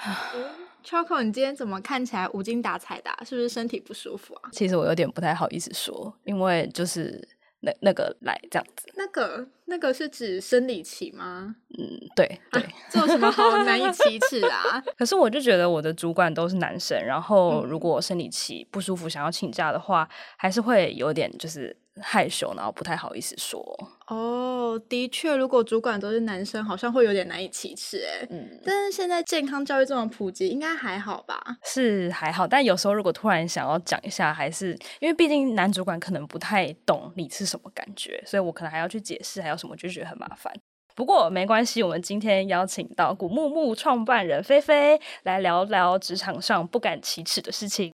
Choco，你今天怎么看起来无精打采的啊？是不是身体不舒服啊？其实我有点不太好意思说，因为就是那那个来这样子。那个那个是指生理期吗？嗯，对对。这有什么好 难以启齿啊？可是我就觉得我的主管都是男生，然后如果生理期不舒服想要请假的话，还是会有点就是。害羞，然后不太好意思说。哦，的确，如果主管都是男生，好像会有点难以启齿哎。嗯，但是现在健康教育这么普及，应该还好吧？是还好，但有时候如果突然想要讲一下，还是因为毕竟男主管可能不太懂你是什么感觉，所以我可能还要去解释，还有什么就觉得很麻烦。不过没关系，我们今天邀请到古木木创办人菲菲来聊聊职场上不敢启齿的事情。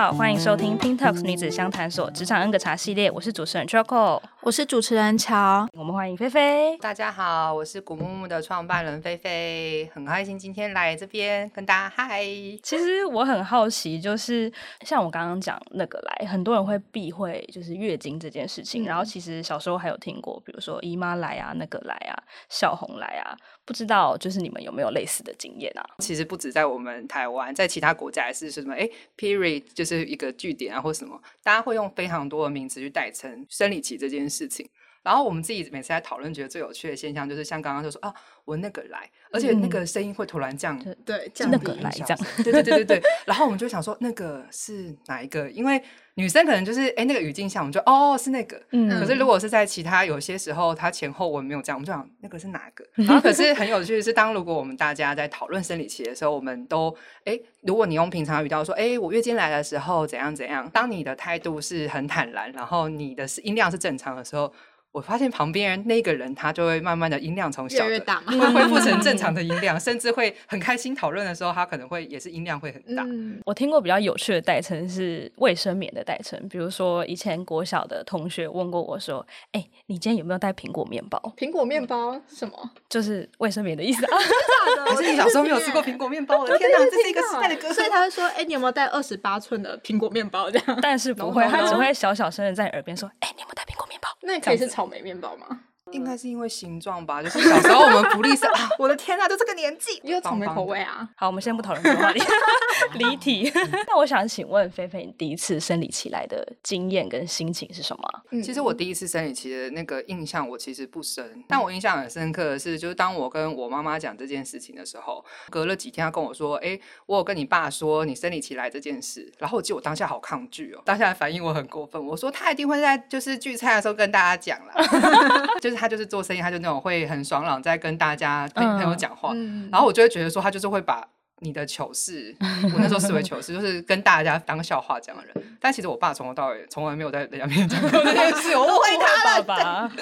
好欢迎收听 Pin Talks 女子相谈所职场 N 个茶系列，我是主持人 Choco，我是主持人乔，我们欢迎菲菲。大家好，我是古木木的创办人菲菲，很开心今天来这边跟大家嗨。其实我很好奇，就是像我刚刚讲那个来，很多人会避讳就是月经这件事情，嗯、然后其实小时候还有听过，比如说姨妈来啊，那个来啊，小红来啊，不知道就是你们有没有类似的经验啊？其实不止在我们台湾，在其他国家也是什么哎，period 就是。一个据点啊，或什么，大家会用非常多的名词去代称生理期这件事事情。然后我们自己每次在讨论，觉得最有趣的现象就是像刚刚就说啊，我那个来，而且那个声音会突然降，嗯、对，那个来这样，对对对对对。然后我们就想说，那个是哪一个？因为女生可能就是哎，那个语境下，我们就哦是那个。嗯。可是如果是在其他有些时候，它前后文没有这样，我们就想那个是哪个？然后可是很有趣的是，当如果我们大家在讨论生理期的时候，我们都哎，如果你用平常语调说，哎，我月经来的时候怎样怎样，当你的态度是很坦然，然后你的音量是正常的时候。我发现旁边人那个人，他就会慢慢的音量从小的越越大嘛，会恢复成正常的音量，甚至会很开心讨论的时候，他可能会也是音量会很大。嗯，我听过比较有趣的代称是卫生棉的代称，比如说以前国小的同学问过我说：“哎、欸，你今天有没有带苹果面包？”苹果面包什么？就是卫生棉的意思啊。可是你小时候没有吃过苹果面包？我的天哪，这是一个时代的歌。所以他会说：“哎、欸，你有没有带二十八寸的苹果面包？”这样，但是不会，他只会小小声的在你耳边说：“哎、欸，你有没有带苹果面包？”那可以是草莓面包吗？应该是因为形状吧，就是小时候我们福利社 啊，我的天啊，就这个年纪，有草莓口味啊。好，我们先不讨论这个话题，离题。那我想请问菲菲，你第一次生理期来的经验跟心情是什么？嗯，其实我第一次生理期的那个印象，我其实不深，但我印象很深刻的是，就是当我跟我妈妈讲这件事情的时候，隔了几天，她跟我说：“哎，我有跟你爸说你生理期来这件事。”然后我记得我当下好抗拒哦，当下的反应我很过分，我说他一定会在就是聚餐的时候跟大家讲啦，就是。他就是做生意，他就那种会很爽朗，在跟大家朋友讲话，嗯、然后我就会觉得说，他就是会把你的糗事，我那时候视为糗事，就是跟大家当笑话讲的人。但其实我爸从头到尾从来没有在人家面前讲过这件事，我误会 他了。爸爸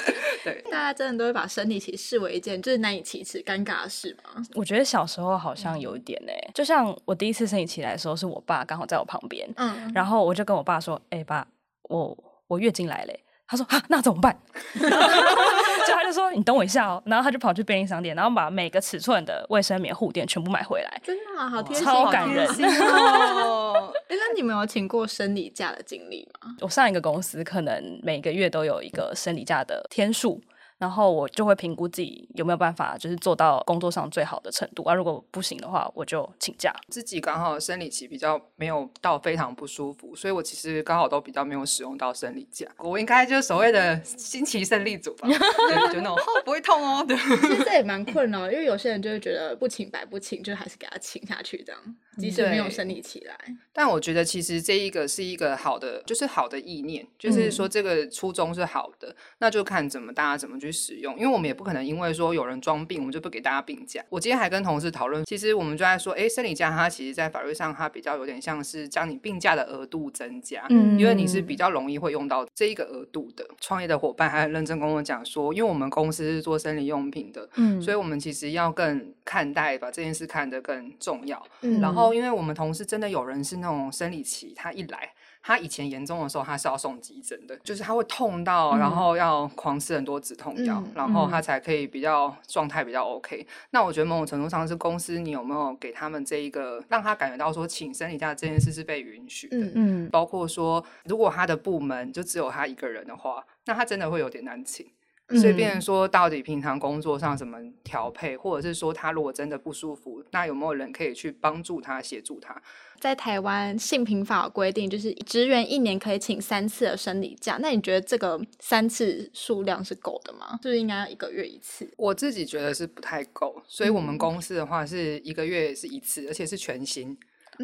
对，大家真的都会把生理期视为一件就是难以启齿、尴尬的事吗？我觉得小时候好像有一点呢、欸，就像我第一次生理期来的时候，是我爸刚好在我旁边，嗯，然后我就跟我爸说：“哎、欸，爸，我我月经来了。”他说：“啊，那怎么办？” 就他说：“你等我一下哦。”然后他就跑去便利商店，然后把每个尺寸的卫生棉护垫全部买回来。真的、啊、好贴心，超感人哦！那你们有请过生理假的经历吗？我上一个公司可能每个月都有一个生理假的天数。然后我就会评估自己有没有办法，就是做到工作上最好的程度啊。如果不行的话，我就请假。自己刚好生理期比较没有到非常不舒服，所以我其实刚好都比较没有使用到生理假。我应该就是所谓的新奇胜利组吧，对，就那种哦不会痛哦。对，其实这也蛮 困扰，因为有些人就会觉得不请白不请，就还是给他请下去这样。即使没有生理期来，但我觉得其实这一个是一个好的，就是好的意念，就是说这个初衷是好的，嗯、那就看怎么大家怎么去使用，因为我们也不可能因为说有人装病，我们就不给大家病假。我今天还跟同事讨论，其实我们就在说，哎，生理假它其实在法律上它比较有点像是将你病假的额度增加，嗯，因为你是比较容易会用到这一个额度的。创业的伙伴还很认真跟我讲说，因为我们公司是做生理用品的，嗯，所以我们其实要更看待把这件事看得更重要，嗯，然后。因为我们同事真的有人是那种生理期，他一来。他以前严重的时候，他是要送急诊的，就是他会痛到，然后要狂吃很多止痛药，嗯、然后他才可以比较状态比较 OK。那我觉得某种程度上是公司，你有没有给他们这一个，让他感觉到说请生理假这件事是被允许的？嗯嗯，包括说如果他的部门就只有他一个人的话，那他真的会有点难请。所以，变成说，到底平常工作上怎么调配，或者是说，他如果真的不舒服，那有没有人可以去帮助他、协助他？在台湾性平法规定，就是职员一年可以请三次的生理假。那你觉得这个三次数量是够的吗？就是，是应该要一个月一次？我自己觉得是不太够。所以我们公司的话是一个月是一次，而且是全薪。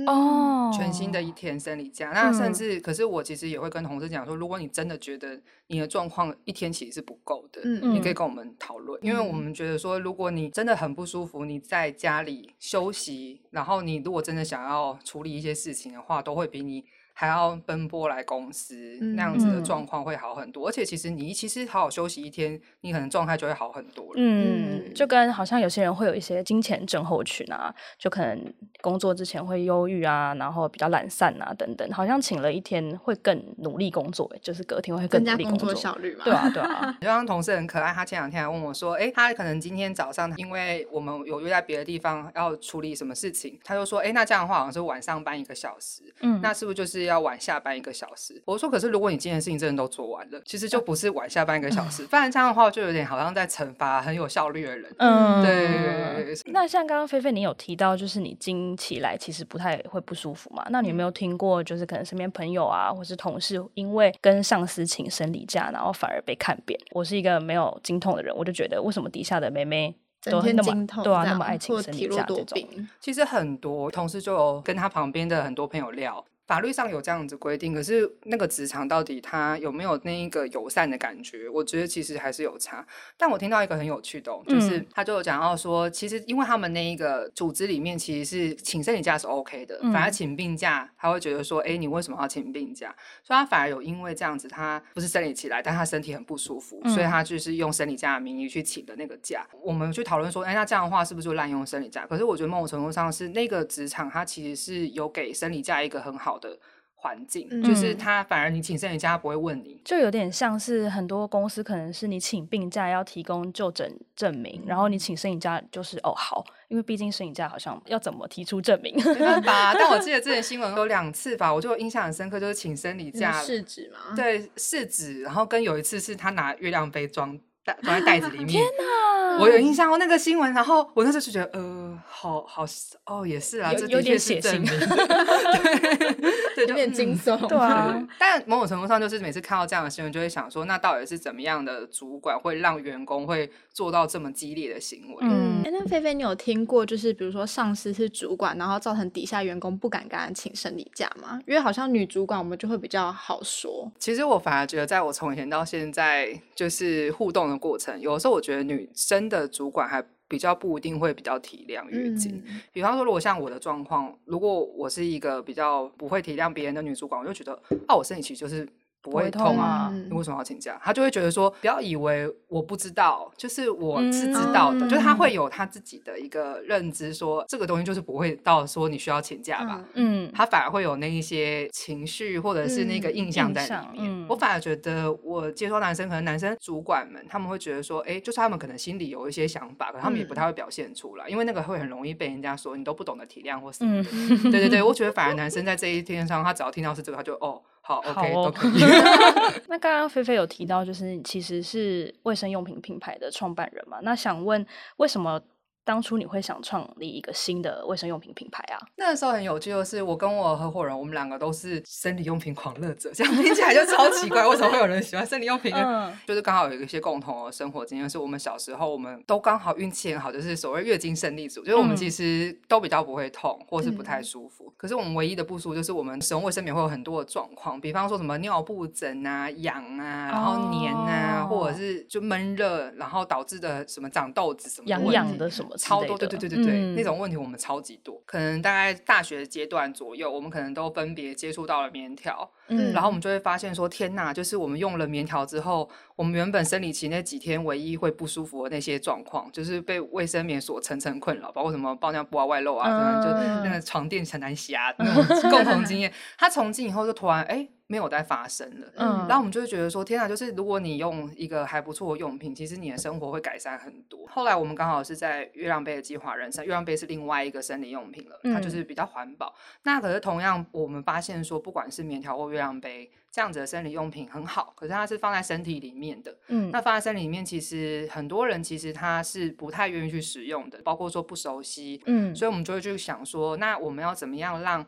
哦，全新的一天生理假，那甚至，可是我其实也会跟同事讲说，如果你真的觉得你的状况一天其实是不够的，嗯，你可以跟我们讨论，因为我们觉得说，如果你真的很不舒服，你在家里休息，然后你如果真的想要处理一些事情的话，都会比你。还要奔波来公司，嗯、那样子的状况会好很多。嗯、而且其实你其实好好休息一天，你可能状态就会好很多了。嗯，就跟好像有些人会有一些金钱症候群啊，就可能工作之前会忧郁啊，然后比较懒散啊等等。好像请了一天会更努力工作，就是隔天会更努力工作，工作效率嘛。对啊，对啊。就像同事很可爱，他前两天还问我说：“哎、欸，他可能今天早上因为我们有约在别的地方要处理什么事情，他就说：哎、欸，那这样的话好像是晚上班一个小时，嗯，那是不是就是要晚下班一个小时，我说，可是如果你今天的事情真的都做完了，其实就不是晚下班一个小时，不然这样的话就有点好像在惩罚很有效率的人。嗯，对。那像刚刚菲菲你有提到，就是你经起来其实不太会不舒服嘛？那你有没有听过，就是可能身边朋友啊，或是同事，因为跟上司请生理假，然后反而被看扁？我是一个没有经痛的人，我就觉得为什么底下的妹妹都那么对啊，那么爱情生理假这种？其实很多同事就有跟他旁边的很多朋友聊。法律上有这样子规定，可是那个职场到底他有没有那一个友善的感觉？我觉得其实还是有差。但我听到一个很有趣的，就是他就有讲到说，其实因为他们那一个组织里面其实是请生理假是 OK 的，反而请病假他会觉得说，哎，你为什么要请病假？所以他反而有因为这样子，他不是生理期来，但他身体很不舒服，所以他就是用生理假的名义去请的那个假。我们去讨论说，哎，那这样的话是不是就滥用生理假？可是我觉得某种程度上是那个职场他其实是有给生理假一个很好的环境，嗯、就是他反而你请生理假不会问你，就有点像是很多公司可能是你请病假要提供就诊证明，然后你请生理假就是哦好，因为毕竟生理假好像要怎么提出证明？没办法，但我记得 之前新闻有两次吧，我就印象很深刻，就是请生理假试纸嘛，对试纸，然后跟有一次是他拿月亮杯装装在袋子里 面，天哪，我有印象哦那个新闻，然后我那时候就觉得呃好好哦也是啊，有，有点血腥。有点惊悚，对啊。但某种程度上，就是每次看到这样的新闻，就会想说，那到底是怎么样的主管会让员工会做到这么激烈的行为？嗯，那菲菲，你有听过就是比如说上司是主管，然后造成底下员工不敢跟他请生理假吗？因为好像女主管我们就会比较好说。其实我反而觉得，在我从以前到现在，就是互动的过程，有的时候我觉得女生的主管还。比较不一定会比较体谅月经，嗯、比方说，如果像我的状况，如果我是一个比较不会体谅别人的女主管，我就觉得，啊，我生理期就是。不会痛啊？你为什么要请假？他就会觉得说，不要以为我不知道，就是我是知道的，就是他会有他自己的一个认知，说这个东西就是不会到说你需要请假吧。嗯，他反而会有那一些情绪或者是那个印象在里面。我反而觉得，我接触男生，可能男生主管们他们会觉得说，哎，就是他们可能心里有一些想法，可他们也不太会表现出来，因为那个会很容易被人家说你都不懂得体谅或什么。对对对，我觉得反而 男生在这一天上，他只要听到是这个，他就哦。好，OK，好哦，都可以。那刚刚菲菲有提到，就是你其实是卫生用品品牌的创办人嘛？那想问，为什么？当初你会想创立一个新的卫生用品品牌啊？那个时候很有趣，的是我跟我合伙人，我们两个都是生理用品狂热者，这样听起来就超奇怪，为什么会有人喜欢生理用品呢？嗯、就是刚好有一些共同的生活经验，是我们小时候我们都刚好运气很好，就是所谓月经胜利组，就是我们其实都比较不会痛，或是不太舒服。嗯、可是我们唯一的不舒服就是我们使用卫生棉会有很多的状况，比方说什么尿布疹啊、痒啊，然后黏啊，哦、或者是就闷热，然后导致的什么长痘子什么痒痒的什么。超多，对对对对对，嗯、那种问题我们超级多。可能大概大学阶段左右，我们可能都分别接触到了棉条，嗯，然后我们就会发现说，天哪，就是我们用了棉条之后，我们原本生理期那几天唯一会不舒服的那些状况，就是被卫生棉所层层困扰，包括什么包尿布啊、外露啊，嗯、就那个床垫很难洗啊，那种 共同经验。他从今以后就突然，哎。没有在发生了。嗯，然后我们就会觉得说，天啊，就是如果你用一个还不错的用品，其实你的生活会改善很多。后来我们刚好是在月亮杯的计划人生，月亮杯是另外一个生理用品了，它就是比较环保。嗯、那可是同样，我们发现说，不管是棉条或月亮杯这样子的生理用品很好，可是它是放在身体里面的。嗯，那放在身体里面，其实很多人其实他是不太愿意去使用的，包括说不熟悉。嗯，所以我们就会去想说，那我们要怎么样让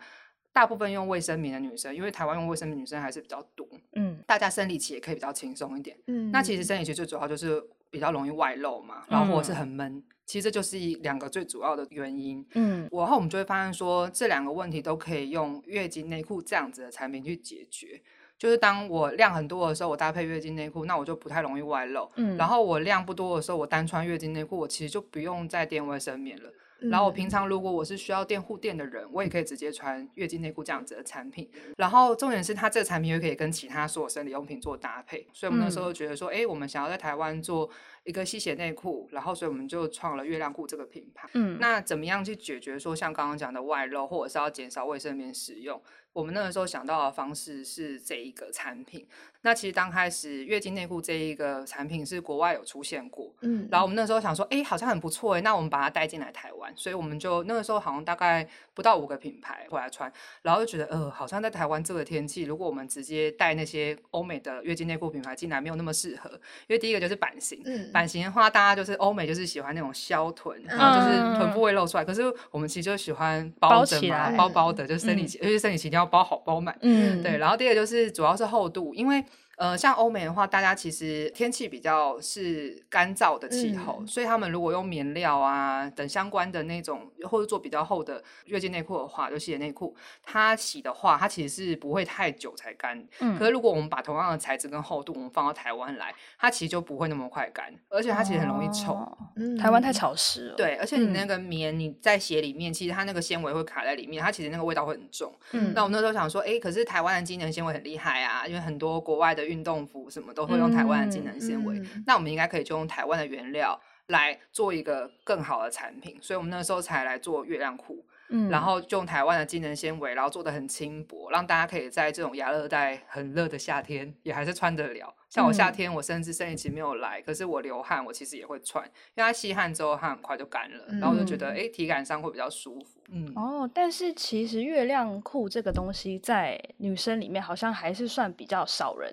大部分用卫生棉的女生，因为台湾用卫生棉女生还是比较多，嗯，大家生理期也可以比较轻松一点，嗯，那其实生理期最主要就是比较容易外露嘛，然后或者是很闷，嗯、其实这就是一两个最主要的原因，嗯，然后我们就会发现说，这两个问题都可以用月经内裤这样子的产品去解决，就是当我量很多的时候，我搭配月经内裤，那我就不太容易外露，嗯，然后我量不多的时候，我单穿月经内裤，我其实就不用再垫卫生棉了。然后我平常如果我是需要垫护垫的人，我也可以直接穿月经内裤这样子的产品。然后重点是它这个产品又可以跟其他所有生理用品做搭配，所以我们那时候就觉得说，哎，我们想要在台湾做一个吸血内裤，然后所以我们就创了月亮裤这个品牌。嗯，那怎么样去解决说像刚刚讲的外露，或者是要减少卫生棉使用？我们那个时候想到的方式是这一个产品。那其实刚开始月经内裤这一个产品是国外有出现过，嗯，然后我们那时候想说，哎，好像很不错哎，那我们把它带进来台湾，所以我们就那个时候好像大概不到五个品牌过来穿，然后就觉得，呃，好像在台湾这个天气，如果我们直接带那些欧美的月经内裤品牌进来，没有那么适合，因为第一个就是版型，嗯，版型的话，大家就是欧美就是喜欢那种削臀，然后就是臀部会露出来，可是我们其实就喜欢包着嘛，包包的，就是生理期，而且生理期一定要包好包满，嗯，对，然后第二个就是主要是厚度，因为。呃，像欧美的话，大家其实天气比较是干燥的气候，嗯、所以他们如果用棉料啊等相关的那种，或者做比较厚的月经内裤的话，就吸血内裤，它洗的话，它其实是不会太久才干。嗯。可是如果我们把同样的材质跟厚度，我们放到台湾来，它其实就不会那么快干，而且它其实很容易臭。哦嗯、台湾太潮湿了。对，而且你那个棉你在鞋里面，其实它那个纤维会卡在里面，它其实那个味道会很重。嗯。那我们那时候想说，哎、欸，可是台湾的机能纤维很厉害啊，因为很多国外的。运动服什么都会用台湾的机能纤维，那我们应该可以就用台湾的原料来做一个更好的产品，所以我们那时候才来做月亮裤，嗯，然后就用台湾的机能纤维，然后做的很轻薄，让大家可以在这种亚热带很热的夏天也还是穿得了。像我夏天，我甚至生理期没有来，嗯、可是我流汗，我其实也会穿，因为它吸汗之后它很快就干了，嗯、然后我就觉得哎，体感上会比较舒服。嗯，哦，但是其实月亮裤这个东西在女生里面好像还是算比较少人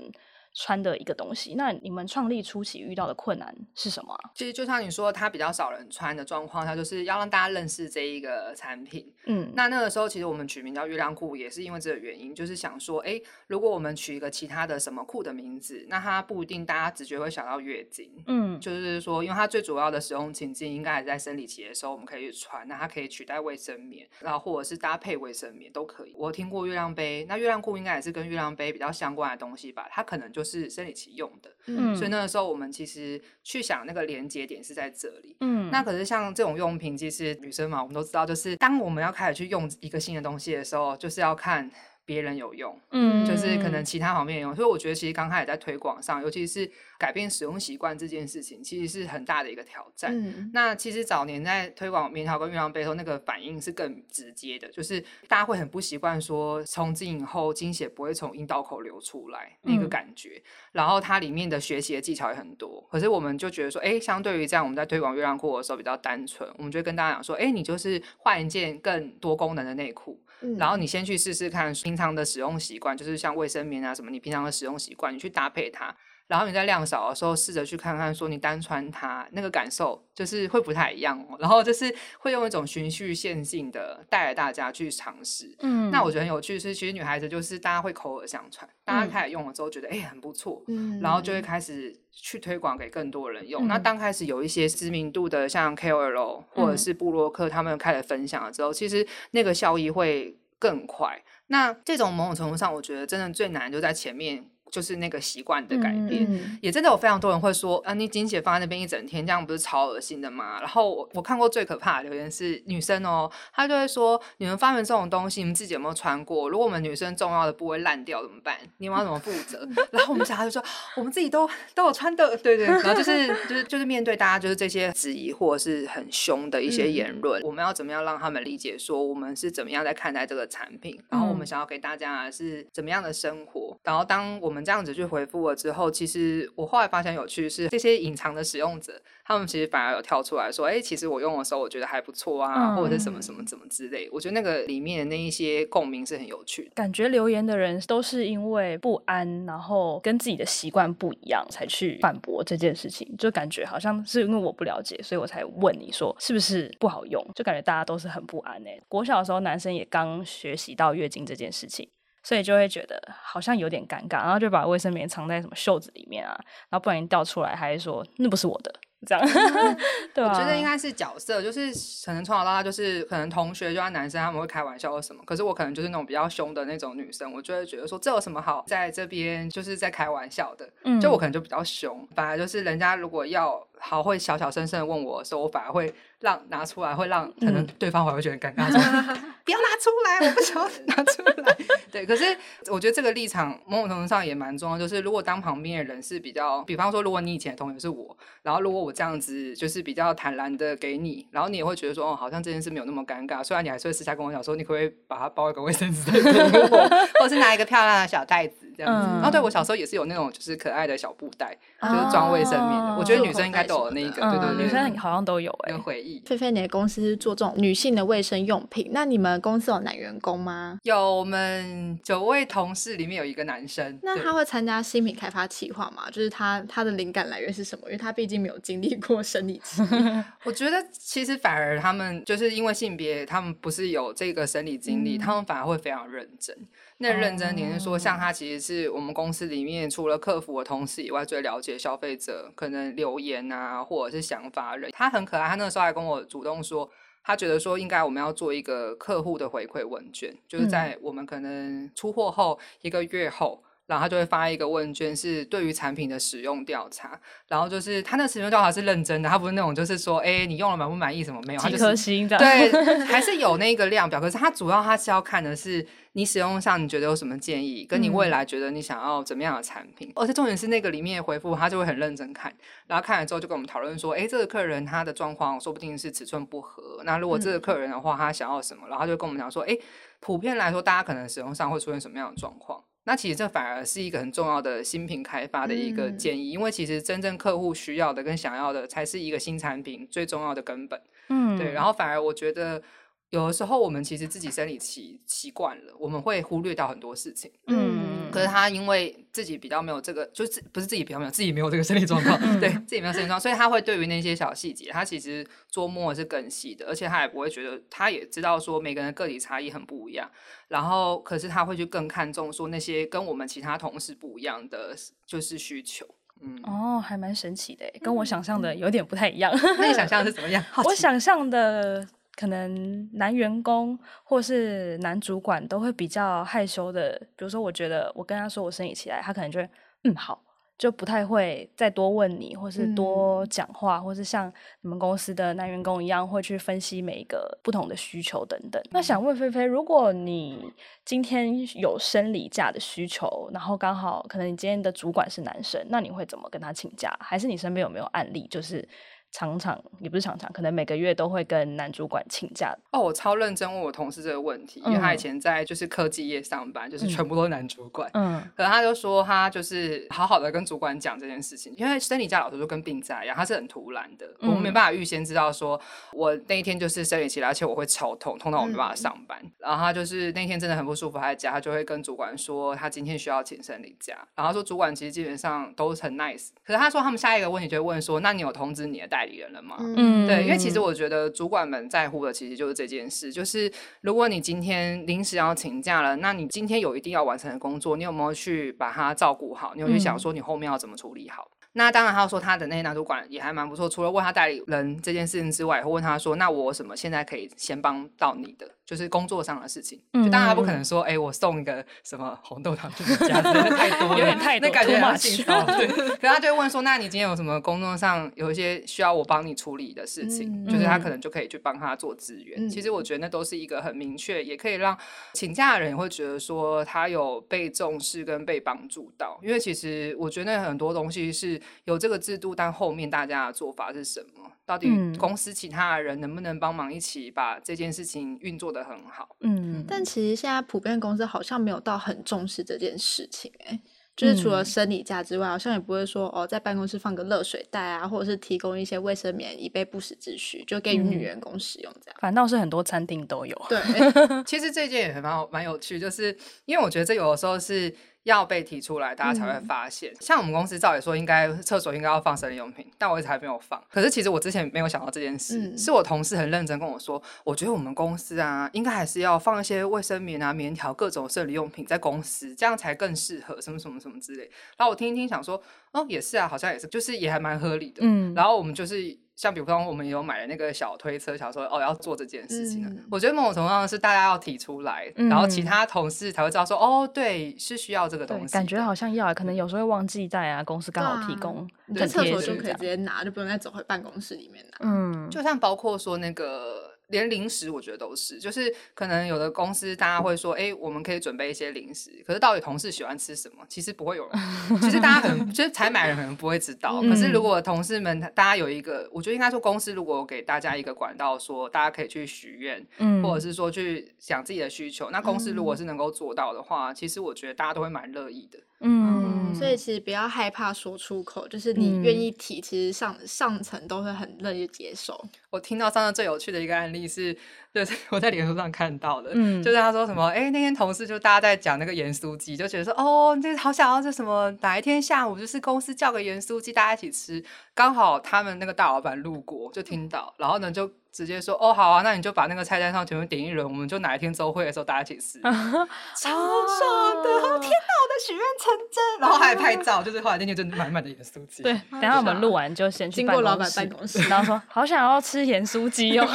穿的一个东西，那你们创立初期遇到的困难是什么啊？其实就像你说，它比较少人穿的状况，它就是要让大家认识这一个产品。嗯，那那个时候其实我们取名叫月亮裤，也是因为这个原因，就是想说，哎，如果我们取一个其他的什么裤的名字，那它不一定大家直觉会想到月经。嗯，就是说，因为它最主要的使用情境应该还是在生理期的时候，我们可以去穿，那它可以取代卫生棉，然后或者是搭配卫生棉都可以。我听过月亮杯，那月亮裤应该也是跟月亮杯比较相关的东西吧？它可能就是生理期用的，嗯，所以那个时候我们其实去想那个连接点是在这里，嗯，那可是像这种用品，其实女生嘛，我们都知道，就是当我们要开始去用一个新的东西的时候，就是要看。别人有用，嗯，就是可能其他方面有用，所以我觉得其实刚开始在推广上，尤其是改变使用习惯这件事情，其实是很大的一个挑战。嗯，那其实早年在推广棉条跟月亮杯后，那个反应是更直接的，就是大家会很不习惯说从今以后经血不会从阴道口流出来那个感觉，嗯，然后它里面的学习的技巧也很多。可是我们就觉得说，哎，相对于这样，我们在推广月亮裤的时候比较单纯，我们就会跟大家讲说，哎，你就是换一件更多功能的内裤。然后你先去试试看，平常的使用习惯就是像卫生棉啊什么，你平常的使用习惯，你去搭配它。然后你在量少的时候，试着去看看，说你单穿它那个感受就是会不太一样哦。然后就是会用一种循序渐进的带着大家去尝试。嗯，那我觉得很有趣是，其实女孩子就是大家会口耳相传，大家开始用了之后觉得哎、嗯、很不错，嗯，然后就会开始去推广给更多人用。嗯、那刚开始有一些知名度的像 KOL 或者是布洛克，他们开始分享了之后，嗯、其实那个效益会更快。那这种某种程度上，我觉得真的最难就在前面。就是那个习惯的改变。嗯、也真的有非常多人会说啊，你经血放在那边一整天，这样不是超恶心的吗？然后我我看过最可怕的留言是女生哦，她就会说，你们发明这种东西，你们自己有没有穿过？如果我们女生重要的部位烂掉怎么办？你们要怎么负责？然后我们小孩就说，我们自己都都有穿的，对对。然后就是就是就是面对大家就是这些质疑或者是很凶的一些言论，嗯、我们要怎么样让他们理解说我们是怎么样在看待这个产品？然后我们想要给大家是怎么样的生活？然后当我们这样子去回复了之后，其实我后来发现有趣是这些隐藏的使用者。他们其实反而有跳出来说：“哎、欸，其实我用的时候我觉得还不错啊，嗯、或者是什么什么怎么之类。”我觉得那个里面的那一些共鸣是很有趣的。感觉留言的人都是因为不安，然后跟自己的习惯不一样，才去反驳这件事情。就感觉好像是因为我不了解，所以我才问你说是不是不好用？就感觉大家都是很不安哎、欸。国小的时候，男生也刚学习到月经这件事情，所以就会觉得好像有点尴尬，然后就把卫生棉藏在什么袖子里面啊，然后不小心掉出来，还是说那不是我的。这样，对、啊、我觉得应该是角色，就是可能从小到大就是可能同学就像男生他们会开玩笑或什么，可是我可能就是那种比较凶的那种女生，我就会觉得说这有什么好在这边就是在开玩笑的，嗯，就我可能就比较凶，反而就是人家如果要好会小小声声的问我的时候，我反而会让拿出来，会让可能对方会会觉得很尴尬，说、嗯、不要拿出来，我不想要拿出来。对，可是我觉得这个立场某种程度上也蛮重要，就是如果当旁边的人是比较，比方说如果你以前的同学是我，然后如果我这样子就是比较坦然的给你，然后你也会觉得说哦，好像这件事没有那么尴尬，虽然你还是会私下跟我讲说，你可不可以把它包一个卫生纸给我，或者是拿一个漂亮的小袋子这样子。嗯、然后对我小时候也是有那种就是可爱的小布袋，就是装卫生棉的。哦、我觉得女生应该都有。那一个，对对对，女生好像都有哎，回忆。菲菲，你的公司是做这种女性的卫生用品，那你们公司有男员工吗？有，我们九位同事里面有一个男生。那他会参加新品开发企划吗？就是他他的灵感来源是什么？因为他毕竟没有经历过生理期。我觉得其实反而他们就是因为性别，他们不是有这个生理经历，嗯、他们反而会非常认真。那认真点是说，像他其实是我们公司里面除了客服的同事以外，最了解消费者可能留言啊，或者是想法人。他很可爱，他那个时候还跟我主动说，他觉得说应该我们要做一个客户的回馈问卷，就是在我们可能出货后一个月后。然后他就会发一个问卷，是对于产品的使用调查。然后就是他那使用调查是认真的，他不是那种就是说，哎，你用了满不满意？什么没有？几颗星的？对，还是有那个量表。可是他主要他是要看的是你使用上你觉得有什么建议，跟你未来觉得你想要怎么样的产品。嗯、而且重点是那个里面回复，他就会很认真看。然后看了之后就跟我们讨论说，哎，这个客人他的状况说不定是尺寸不合。那如果这个客人的话，他想要什么？然后他就跟我们讲说，哎，普遍来说，大家可能使用上会出现什么样的状况？那其实这反而是一个很重要的新品开发的一个建议，嗯、因为其实真正客户需要的跟想要的才是一个新产品最重要的根本。嗯，对。然后反而我觉得有的时候我们其实自己生理期习惯了，我们会忽略到很多事情。嗯，可是他因为自己比较没有这个，就是不是自己比较没有，自己没有这个生理状况，嗯、对自己没有生理状况，所以他会对于那些小细节，他其实琢磨是更细的，而且他也不会觉得，他也知道说每个人的个体差异很不一样。然后，可是他会去更看重说那些跟我们其他同事不一样的，就是需求。嗯，哦，还蛮神奇的，跟我想象的有点不太一样。嗯、那你想象的是 怎么样？我想象的可能男员工或是男主管都会比较害羞的。比如说，我觉得我跟他说我生理期来，他可能就会嗯好。就不太会再多问你，或是多讲话，嗯、或是像你们公司的男员工一样，会去分析每一个不同的需求等等。那想问菲菲，如果你今天有生理假的需求，然后刚好可能你今天的主管是男生，那你会怎么跟他请假？还是你身边有没有案例，就是？常常也不是常常，可能每个月都会跟男主管请假。哦，我超认真问我同事这个问题，嗯、因为他以前在就是科技业上班，就是全部都是男主管。嗯，可能他就说他就是好好的跟主管讲这件事情，因为生理假老师就跟病假一样，他是很突然的，嗯、我们没办法预先知道说我那一天就是生理期了，而且我会超痛，痛到我没办法上班。嗯、然后他就是那天真的很不舒服，他在家，他就会跟主管说他今天需要请生理假。然后他说主管其实基本上都是很 nice，可是他说他们下一个问题就会问说，那你有通知你的代理人了嘛？嗯，对，因为其实我觉得主管们在乎的其实就是这件事，就是如果你今天临时要请假了，那你今天有一定要完成的工作，你有没有去把它照顾好？你有去想说你后面要怎么处理好？那当然，他说他的那些男主管也还蛮不错。除了问他代理人这件事情之外，也会问他说：“那我什么现在可以先帮到你的？就是工作上的事情。嗯”就当然不可能说：“哎、欸，我送一个什么红豆汤去你家，真的太多了，有点太多，那感觉很心酸。”对。可他就会问说：“那你今天有什么工作上有一些需要我帮你处理的事情？”嗯、就是他可能就可以去帮他做资源。嗯、其实我觉得那都是一个很明确，也可以让请假的人也会觉得说他有被重视跟被帮助到。因为其实我觉得很多东西是有这个制度。但后面大家的做法是什么？到底公司其他的人能不能帮忙一起把这件事情运作得很好？嗯，但其实现在普遍公司好像没有到很重视这件事情，欸，就是除了生理假之外，好像也不会说哦，在办公室放个热水袋啊，或者是提供一些卫生棉以备不时之需，就给予女员工使用这样。反倒是很多餐厅都有。对，其实这件也蛮有，蛮有趣，就是因为我觉得这有的时候是。要被提出来，大家才会发现。嗯、像我们公司照理说，应该厕所应该要放生理用品，但我一直还没有放。可是其实我之前没有想到这件事，嗯、是我同事很认真跟我说，我觉得我们公司啊，应该还是要放一些卫生棉啊、棉条、各种生理用品在公司，这样才更适合什么什么什么之类。然后我听一听，想说，哦，也是啊，好像也是，就是也还蛮合理的。嗯，然后我们就是。像比方我们有买了那个小推车，想说哦要做这件事情啊。嗯、我觉得某种程度上是大家要提出来，嗯、然后其他同事才会知道说哦对，是需要这个东西。感觉好像要，可能有时候会忘记带啊，公司刚好提供，在厕所就可以直接拿，就不用再走回办公室里面拿。嗯，就像包括说那个。连零食我觉得都是，就是可能有的公司大家会说，哎、欸，我们可以准备一些零食，可是到底同事喜欢吃什么？其实不会有人，其实大家可能 就是采买人可能不会知道。可是如果同事们大家有一个，我觉得应该说公司如果给大家一个管道，说大家可以去许愿，嗯、或者是说去想自己的需求，那公司如果是能够做到的话，其实我觉得大家都会蛮乐意的。嗯，嗯，所以其实不要害怕说出口，就是你愿意提，其实上上层都会很乐意接受。我听到上次最有趣的一个案例是，就是 我在脸书上看到的，嗯，就是他说什么，哎、欸，那天同事就大家在讲那个盐酥鸡，就觉得说，哦，这好想要这什么，哪一天下午就是公司叫个盐酥鸡，大家一起吃，刚好他们那个大老板路过就听到，然后呢就。直接说哦，好啊，那你就把那个菜单上全部点一轮，我们就哪一天周会的时候大家一起吃，超爽的！天哪，我的许愿成真，然后还拍照，就是后来那天真的满满的盐酥鸡。对，等下我们录完就先去办公室，经过老板办公室，然后说 好想要吃盐酥鸡哦。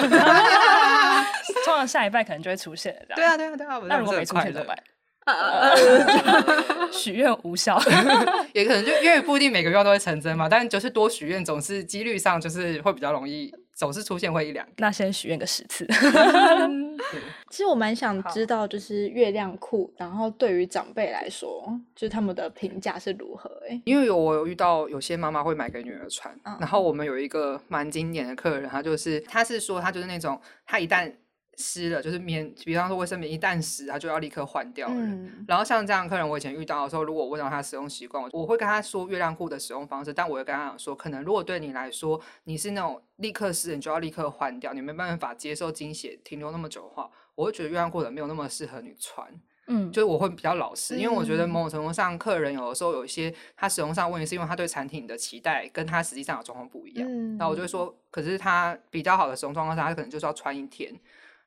通常下一拜可能就会出现了，对啊，对啊，对啊。那如果没出现怎么办？许愿无效，也可能就因为不一定每个愿望都会成真嘛，但就是多许愿总是几率上就是会比较容易。总是出现会一两个，那先许愿个十次。其实我蛮想知道，就是月亮裤，然后对于长辈来说，就是他们的评价是如何？哎，因为有我有遇到有些妈妈会买给女儿穿，嗯、然后我们有一个蛮经典的客人，他就是他是说他就是那种他一旦。湿了就是棉，比方说卫生棉一旦湿，它就要立刻换掉。嗯，然后像这样的客人，我以前遇到的时候，如果我问到他使用习惯，我会跟他说月亮裤的使用方式，但我会跟他讲说，可能如果对你来说，你是那种立刻湿你就要立刻换掉，你没办法接受经血停留那么久的话，我会觉得月亮裤的没有那么适合你穿。嗯，就是我会比较老实，因为我觉得某种程度上，客人有的时候有一些他使用上问题，是因为他对产品的期待跟他实际上的状况不一样。嗯，那我就会说，可是他比较好的使用状况下，他可能就是要穿一天。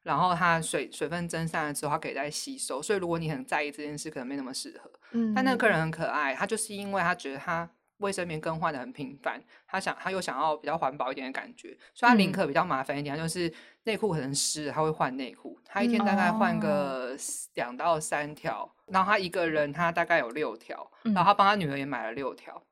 然后它水水分蒸散了之后，它可以再吸收。所以如果你很在意这件事，可能没那么适合。嗯，但那个客人很可爱，他就是因为他觉得他卫生棉更换的很频繁，他想他又想要比较环保一点的感觉，所以他宁可比较麻烦一点，他就是内裤可能湿了，他会换内裤。他一天大概换个两到三条，然后他一个人他大概有六条，然后他帮他女儿也买了六条。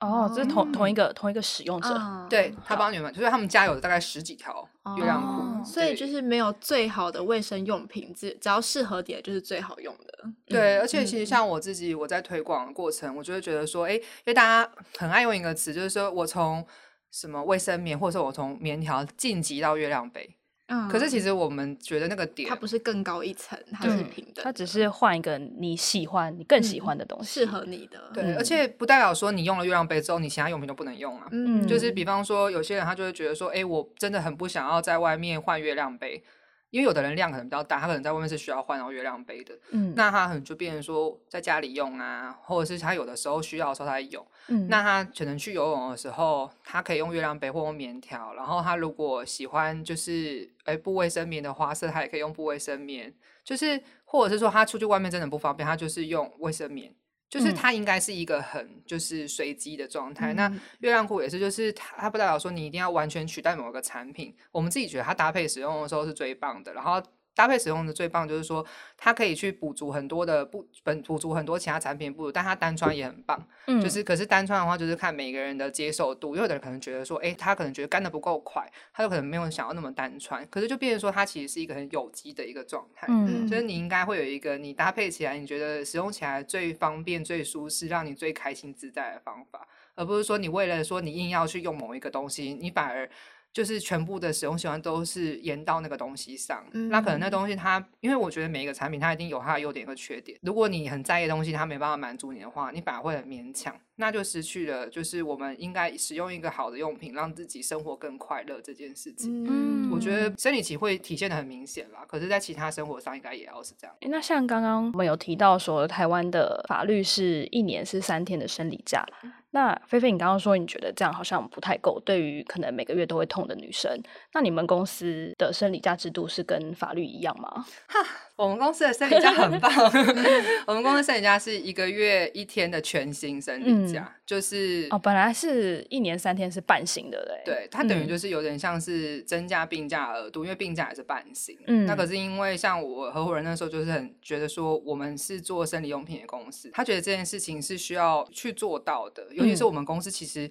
哦，这是同同一个同一个使用者，对，他帮你们，就是他们家有大概十几条月亮裤，所以就是没有最好的卫生用品，只只要适合点就是最好用的。对，而且其实像我自己，我在推广的过程，我就会觉得说，哎，因为大家很爱用一个词，就是说我从什么卫生棉，或者说我从棉条晋级到月亮杯。嗯，可是其实我们觉得那个点，它不是更高一层，它是平等，它只是换一个你喜欢、你更喜欢的东西，适合你的。对，而且不代表说你用了月亮杯之后，你其他用品都不能用啊。嗯，就是比方说，有些人他就会觉得说，哎，我真的很不想要在外面换月亮杯。因为有的人量可能比较大，他可能在外面是需要换到月亮杯的，嗯，那他可能就变成说在家里用啊，或者是他有的时候需要的时候他用，嗯，那他可能去游泳的时候，他可以用月亮杯或用棉条，然后他如果喜欢就是哎不卫生棉的花色，他也可以用不卫生棉，就是或者是说他出去外面真的不方便，他就是用卫生棉。就是它应该是一个很就是随机的状态。嗯、那月亮裤也是，就是它它不代表说你一定要完全取代某个产品。我们自己觉得它搭配使用的时候是最棒的，然后。搭配使用的最棒就是说，它可以去补足很多的不本补足很多其他产品不足，但它单穿也很棒。嗯，就是可是单穿的话，就是看每个人的接受度。有的人可能觉得说，哎，他可能觉得干的不够快，他就可能没有想要那么单穿。可是就变成说，它其实是一个很有机的一个状态。嗯，就是你应该会有一个你搭配起来，你觉得使用起来最方便、最舒适，让你最开心自在的方法，而不是说你为了说你硬要去用某一个东西，你反而。就是全部的使用习惯都是延到那个东西上，嗯、那可能那东西它，因为我觉得每一个产品它一定有它的优点和缺点。如果你很在意的东西，它没办法满足你的话，你反而会很勉强，那就失去了就是我们应该使用一个好的用品，让自己生活更快乐这件事情。嗯，我觉得生理期会体现的很明显啦，可是在其他生活上应该也要是这样。欸、那像刚刚我们有提到说，台湾的法律是一年是三天的生理假。那菲菲，你刚刚说你觉得这样好像不太够，对于可能每个月都会痛的女生，那你们公司的生理假制度是跟法律一样吗？哈，我们公司的生理假很棒，我们公司生理假是一个月一天的全薪生理假，嗯、就是哦，本来是一年三天是半薪的嘞，对，它等于就是有点像是增加病假额度，因为病假也是半薪，嗯，那可是因为像我合伙人那时候就是很觉得说我们是做生理用品的公司，他觉得这件事情是需要去做到的。尤其是我们公司其实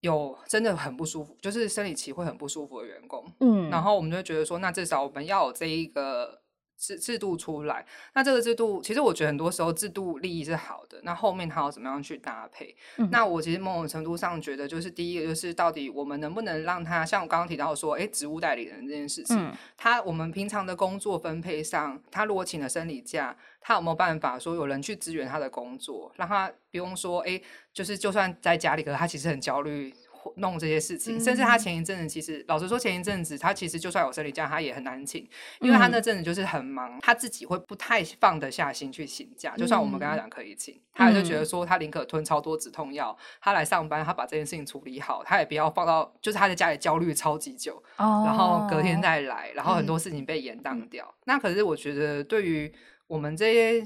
有真的很不舒服，就是生理期会很不舒服的员工，嗯，然后我们就会觉得说，那至少我们要有这一个。制制度出来，那这个制度其实我觉得很多时候制度利益是好的，那后面它要怎么样去搭配？嗯、那我其实某种程度上觉得，就是第一个就是到底我们能不能让他像我刚刚提到说，哎，职务代理人这件事情，嗯、他我们平常的工作分配上，他如果请了生理假，他有没有办法说有人去支援他的工作，让他不用说，哎，就是就算在家里，可是他其实很焦虑。弄这些事情，甚至他前一阵子，其实老实说，前一阵子他其实就算有生理假，他也很难请，因为他那阵子就是很忙，他自己会不太放得下心去请假。就算我们跟他讲可以请，他就觉得说他宁可吞超多止痛药，他来上班，他把这件事情处理好，他也不要放到就是他在家里焦虑超级久，然后隔天再来，然后很多事情被延宕掉。那可是我觉得，对于我们这些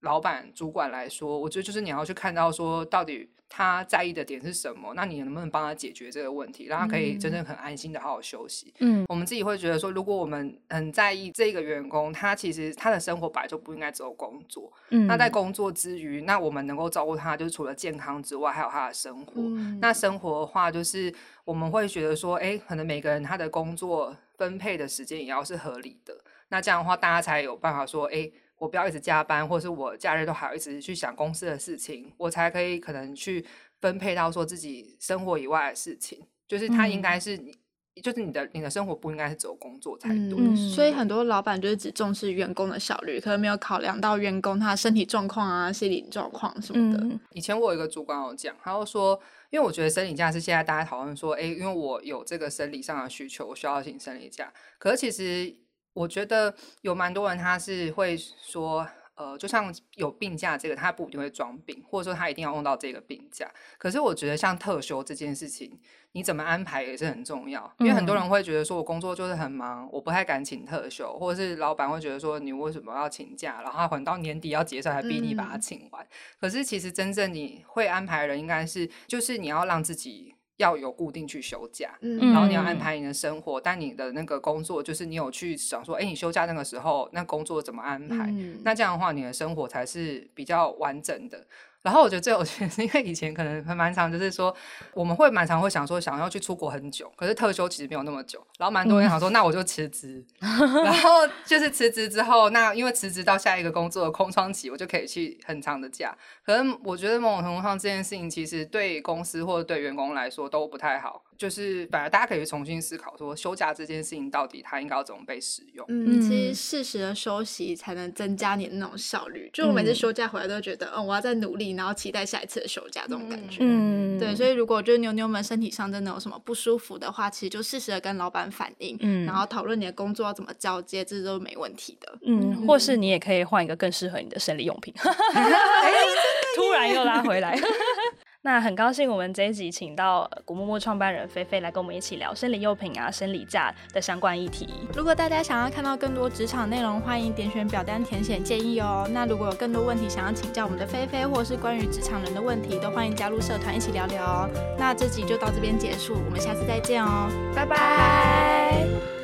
老板主管来说，我觉得就是你要去看到说到底。他在意的点是什么？那你能不能帮他解决这个问题，让他可以真正很安心的好好休息？嗯，我们自己会觉得说，如果我们很在意这个员工，他其实他的生活本来就不应该只有工作。嗯，那在工作之余，那我们能够照顾他，就是除了健康之外，还有他的生活。嗯，那生活的话，就是我们会觉得说，哎，可能每个人他的工作分配的时间也要是合理的。那这样的话，大家才有办法说，哎。我不要一直加班，或者是我假日都还要一直去想公司的事情，我才可以可能去分配到说自己生活以外的事情。就是他应该是你，嗯、就是你的你的生活不应该是只有工作才对。嗯、所以很多老板就是只重视员工的效率，可能没有考量到员工他身体状况啊、心理状况什么的。嗯、以前我有一个主管有讲，他就说，因为我觉得生理假是现在大家讨论说，哎，因为我有这个生理上的需求，我需要请生理假。可是其实。我觉得有蛮多人他是会说，呃，就像有病假这个，他不一定会装病，或者说他一定要用到这个病假。可是我觉得像特休这件事情，你怎么安排也是很重要。因为很多人会觉得说我工作就是很忙，我不太敢请特休，或者是老板会觉得说你为什么要请假，然后他可能到年底要结算还逼你把它请完。可是其实真正你会安排的人，应该是就是你要让自己。要有固定去休假，嗯、然后你要安排你的生活，嗯、但你的那个工作就是你有去想说，哎，你休假那个时候，那工作怎么安排？嗯、那这样的话，你的生活才是比较完整的。然后我觉得最有趣的是，因为以前可能还蛮常，就是说我们会蛮常会想说想要去出国很久，可是特休其实没有那么久。然后蛮多人想说，嗯、那我就辞职。然后就是辞职之后，那因为辞职到下一个工作的空窗期，我就可以去很长的假。可是我觉得某种程度上，这件事情其实对公司或者对员工来说都不太好。就是反而大家可以重新思考，说休假这件事情到底它应该要怎么被使用？嗯，其实适时的休息才能增加你的那种效率。就我每次休假回来都觉得，嗯，我要再努力，然后期待下一次的休假这种感觉。嗯，对，所以如果就是妞妞们身体上真的有什么不舒服的话，其实就适时的跟老板反映，嗯，然后讨论你的工作要怎么交接，这都没问题的。嗯，或是你也可以换一个更适合你的生理用品。突然又拉回来。那很高兴我们这一集请到古木木创办人菲菲来跟我们一起聊生理用品啊、生理假的相关议题。如果大家想要看到更多职场内容，欢迎点选表单填写建议哦。那如果有更多问题想要请教我们的菲菲，或是关于职场人的问题，都欢迎加入社团一起聊聊哦。那这集就到这边结束，我们下次再见哦，拜拜。